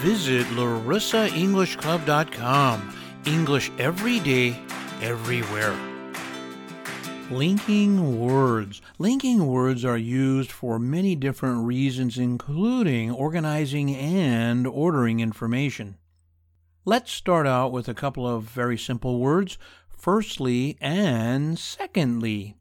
Visit larissaenglishclub.com. English every day, everywhere. Linking words. Linking words are used for many different reasons, including organizing and ordering information. Let's start out with a couple of very simple words firstly and secondly.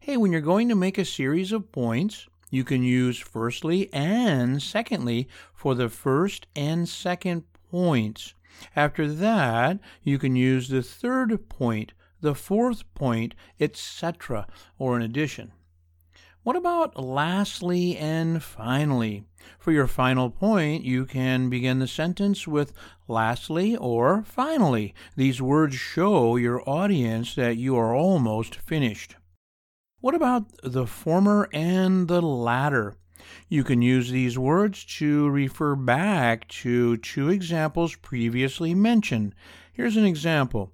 Hey, when you're going to make a series of points, you can use firstly and secondly for the first and second points. After that, you can use the third point, the fourth point, etc., or in addition. What about lastly and finally? For your final point, you can begin the sentence with lastly or finally. These words show your audience that you are almost finished. What about the former and the latter? You can use these words to refer back to two examples previously mentioned. Here's an example.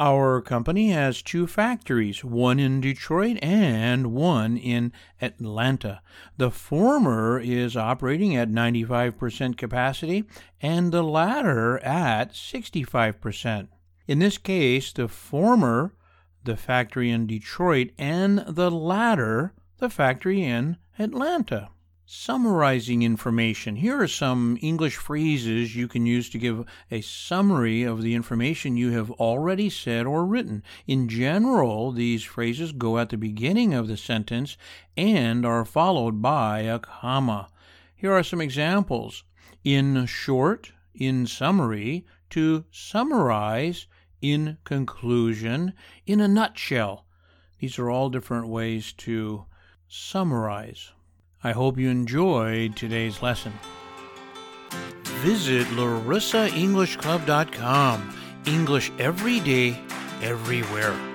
Our company has two factories, one in Detroit and one in Atlanta. The former is operating at 95% capacity and the latter at 65%. In this case, the former the factory in Detroit, and the latter, the factory in Atlanta. Summarizing information. Here are some English phrases you can use to give a summary of the information you have already said or written. In general, these phrases go at the beginning of the sentence and are followed by a comma. Here are some examples. In short, in summary, to summarize, in conclusion, in a nutshell. These are all different ways to summarize. I hope you enjoyed today's lesson. Visit larissaenglishclub.com. English every day, everywhere.